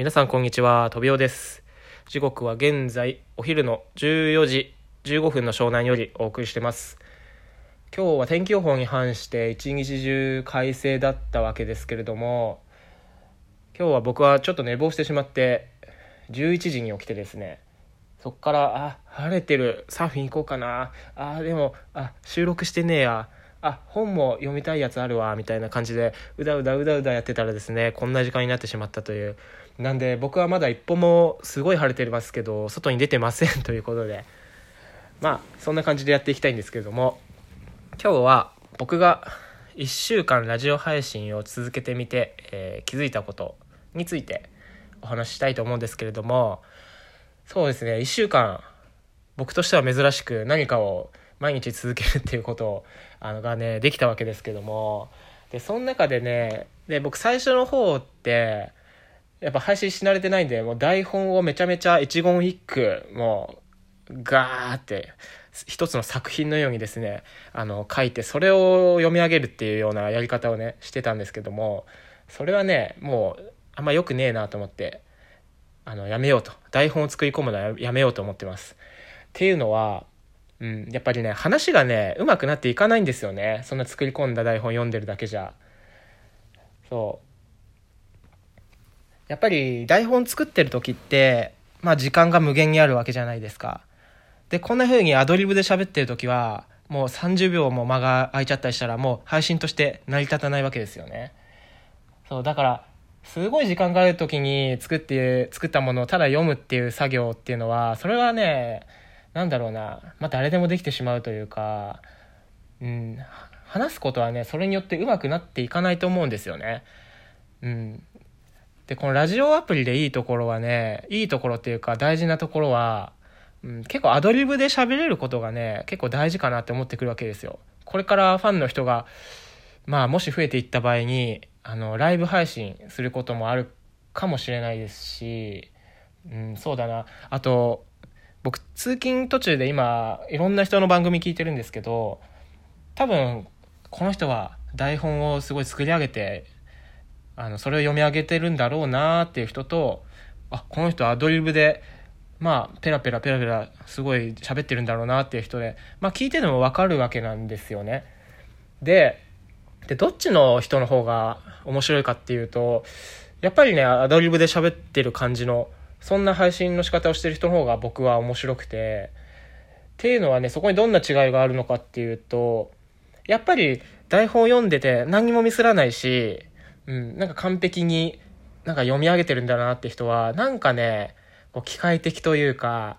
皆さんこんにちは、とびおです。時刻は現在お昼の14時15分の湘南よりお送りしてます。今日は天気予報に反して一日中快晴だったわけですけれども、今日は僕はちょっと寝坊してしまって11時に起きてですね、そっから、あ、晴れてる、サーフィン行こうかな、あ、でも、あ、収録してねえや、あ、本も読みたいやつあるわ、みたいな感じで、うだうだうだうだやってたらですね、こんな時間になってしまったという。なんで、僕はまだ一歩もすごい晴れてますけど、外に出てませんということで、まあ、そんな感じでやっていきたいんですけれども、今日は僕が1週間ラジオ配信を続けてみて、えー気づいたことについてお話ししたいと思うんですけれども、そうですね1週間僕としては珍しく何かを毎日続けるっていうことを あのがねできたわけですけども。でその中でねで僕最初の方ってやっぱ配信し慣れてないんでもう台本をめちゃめちゃ一言一句もうガーって一つの作品のようにですねあの書いてそれを読み上げるっていうようなやり方をねしてたんですけどもそれはねもうあんま良くねえなと思ってあのやめようと。台本を作り込むのはやめようと思ってます。っていうのは、うん、やっぱりね話がねうまくなっていかないんですよね。そんな作り込んだ台本読んでるだけじゃ。そう。やっぱり台本作ってる時ってまあ時間が無限にあるわけじゃないですか。でこんな風にアドリブで喋ってる時はもう30秒も間が空いちゃったりしたらもう配信として成り立たないわけですよね。そうだからすごい時間がある時に作って作ったものをただ読むっていう作業っていうのはそれはねなんだろうな、まあ、誰でもできてしまうというか、うん、話すことはねそれによってうまくなっていかないと思うんですよね。うん、でこのラジオアプリでいいところはねいいところっていうか大事なところは、うん、結構アドリブで喋れることがね結構大事かなって思ってくるわけですよ。これからファンの人がまあもし増えていった場合にあのライブ配信することもあるかもしれないですし、うん、そうだなあと僕通勤途中で今いろんな人の番組聞いてるんですけど多分この人は台本をすごい作り上げてあのそれを読み上げてるんだろうなっていう人とあこの人アドリブでまあペラペラペラペラすごい喋ってるんだろうなっていう人でまあ聞いてても分かるわけなんですよね。ででどっちの人の方が面白いかっていうとやっぱりねアドリブで喋ってる感じのそんな配信の仕方をしてる人の方が僕は面白くて。っていうのはねそこにどんな違いがあるのかっていうとやっぱり台本を読んでて何にもミスらないし、うん、なんか完璧になんか読み上げてるんだなって人はなんかねこう機械的というか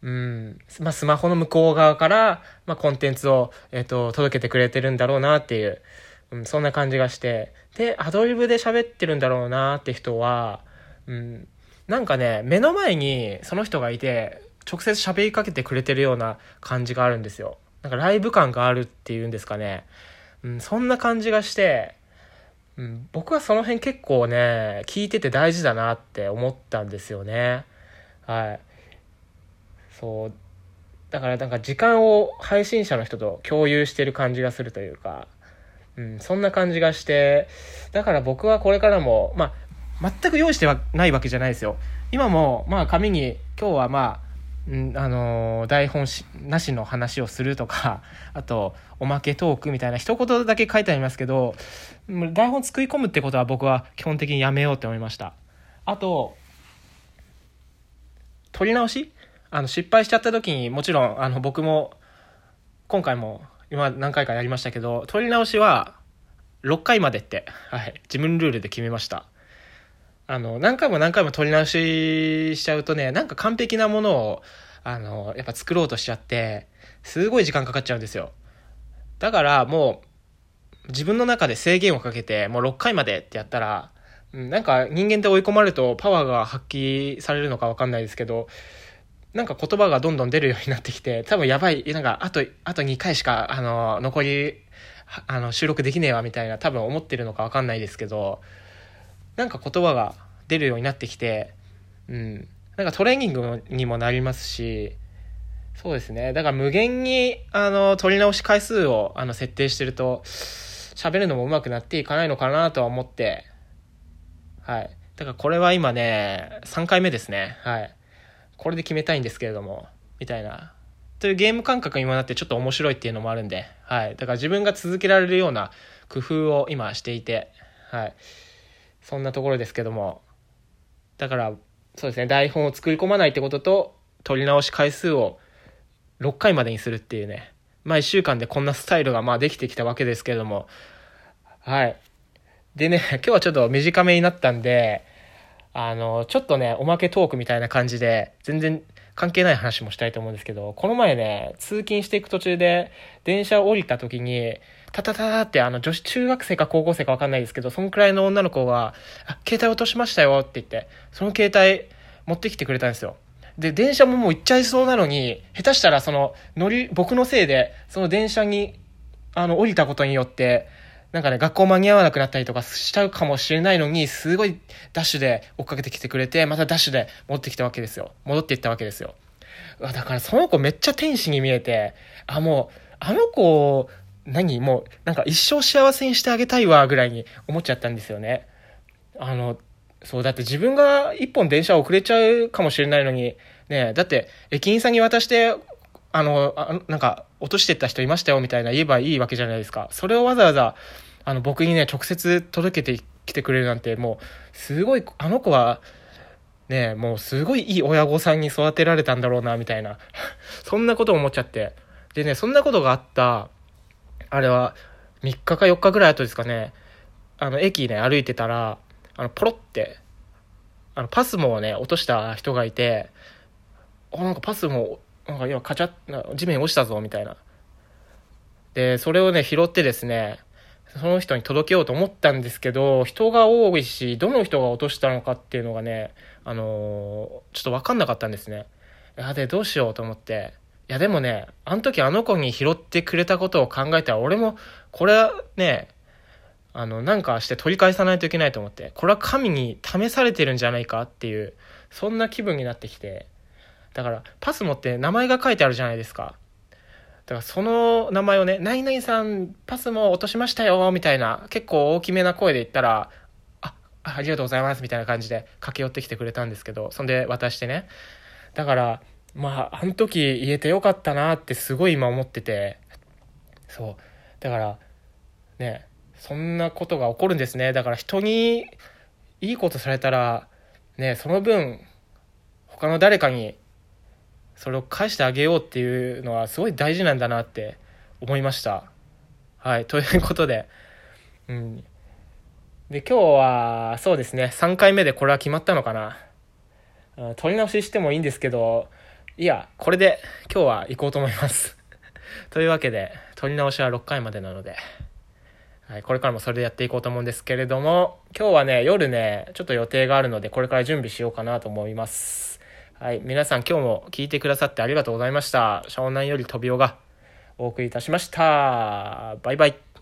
うんまあ、スマホの向こう側から、まあ、コンテンツを、えっと届けてくれてるんだろうなっていう、うん、そんな感じがして。でアドリブで喋ってるんだろうなって人は、うん、なんかね目の前にその人がいて直接喋りかけてくれてるような感じがあるんですよ。なんかライブ感があるっていうんですかね、うん、そんな感じがして、うん、僕はその辺結構ね聞いてて大事だなって思ったんですよね。はい。そう。だからなんか時間を配信者の人と共有してる感じがするというか、うん、そんな感じがしてだから僕はこれからもまあ全く用意してはないわけじゃないですよ。今もまあ紙に今日はまあんあのー台本しなしの話をするとか あとおまけトークみたいな一言だけ書いてありますけど台本作り込むってことは僕は基本的にやめようって思いました。あと撮り直し？あの失敗しちゃった時にもちろんあの僕も今回も今何回かやりましたけど撮り直しは6回までって、はい、自分ルールで決めました。あの何回も何回も撮り直ししちゃうとねなんか完璧なものをあのやっぱ作ろうとしちゃってすごい時間かかっちゃうんですよ。だからもう自分の中で制限をかけてもう6回までってやったらうんなんか人間って追い込まれるとパワーが発揮されるのか分かんないですけどなんか言葉がどんどん出るようになってきて、多分やばい、なんかあと、あと2回しか、あの、残り、あの、収録できねえわみたいな多分思ってるのかわかんないですけど、なんか言葉が出るようになってきて、うん。なんかトレーニングにもなりますし、そうですね。だから無限に、あの、取り直し回数を、あの、設定してると、喋るのも上手くなっていかないのかなとは思って、はい。だからこれは今ね、3回目ですね。はい。これで決めたいんですけれども、みたいな。というゲーム感覚にもなってちょっと面白いっていうのもあるんで、はい。だから自分が続けられるような工夫を今していて、はい。そんなところですけども。だから、そうですね、台本を作り込まないってことと、撮り直し回数を6回までにするっていうね。まあ1週間でこんなスタイルがまあできてきたわけですけれども、はい。でね、今日はちょっと短めになったんで、あの、ちょっとね、おまけトークみたいな感じで、全然関係ない話もしたいと思うんですけど、この前ね、通勤していく途中で、電車を降りた時に、タタタタってあの女子中学生か高校生かわかんないですけど、そんくらいの女の子が、あ、携帯落としましたよって言って、その携帯持ってきてくれたんですよ。で、電車ももう行っちゃいそうなのに、下手したらその、乗り、僕のせいで、その電車に、あの、降りたことによって、なんかね、学校間に合わなくなったりとかしちゃうかもしれないのに、すごいダッシュで追っかけてきてくれて、またダッシュで持ってきたわけですよ。戻っていったわけですよ。だからその子めっちゃ天使に見えて、あ、もう、あの子、何もう、なんか一生幸せにしてあげたいわ、ぐらいに思っちゃったんですよね。あの、そう、だって自分が一本電車遅れちゃうかもしれないのに、ねだって駅員さんに渡して、あの、あなんか落としてった人いましたよみたいな言えばいいわけじゃないですか。それをわざわざ、あの、僕にね、直接届けてきてくれるなんて、もう、すごい、あの子は、ねもうすごいいい親御さんに育てられたんだろうな、みたいな。そんなこと思っちゃって。でね、そんなことがあった、あれは、3日か4日ぐらい後ですかね、あの、駅ね、歩いてたら、あの、ポロって、あの、パスモをね、落とした人がいて、あ、なんかパスモ、なんか今、カチャッ、地面落ちたぞ、みたいな。で、それをね、拾ってですね、その人に届けようと思ったんですけど、人が多いし、どの人が落としたのかっていうのがね、あのー、ちょっとわかんなかったんですね。いや、で、どうしようと思って。や、でもね、あの時あの子に拾ってくれたことを考えたら、俺も、これはね、あの、なんかして取り返さないといけないと思って、これは神に試されてるんじゃないかっていう、そんな気分になってきて、だから、パスモって名前が書いてあるじゃないですか。だからその名前をね、何々さんパスも落としましたよ、みたいな、結構大きめな声で言ったら、あ、ありがとうございます、みたいな感じで駆け寄ってきてくれたんですけど、そんで渡してね。だから、まあ、あの時言えてよかったなってすごい今思ってて、そう。だから、ね、そんなことが起こるんですね。だから人にいいことされたら、ね、その分、他の誰かにそれを返してあげようっていうのはすごい大事なんだなって思いました。はい、ということで、うん。で、今日は、そうですね、3回目でこれは決まったのかな。取り直ししてもいいんですけど、いや、これで今日は行こうと思います。というわけで、取り直しは6回までなので、はい、これからもそれでやっていこうと思うんですけれども、今日はね、夜ね、ちょっと予定があるので、これから準備しようかなと思います。はい、皆さん今日も聞いてくださってありがとうございました。湘南より飛びおがお送りいたしました。バイバイ。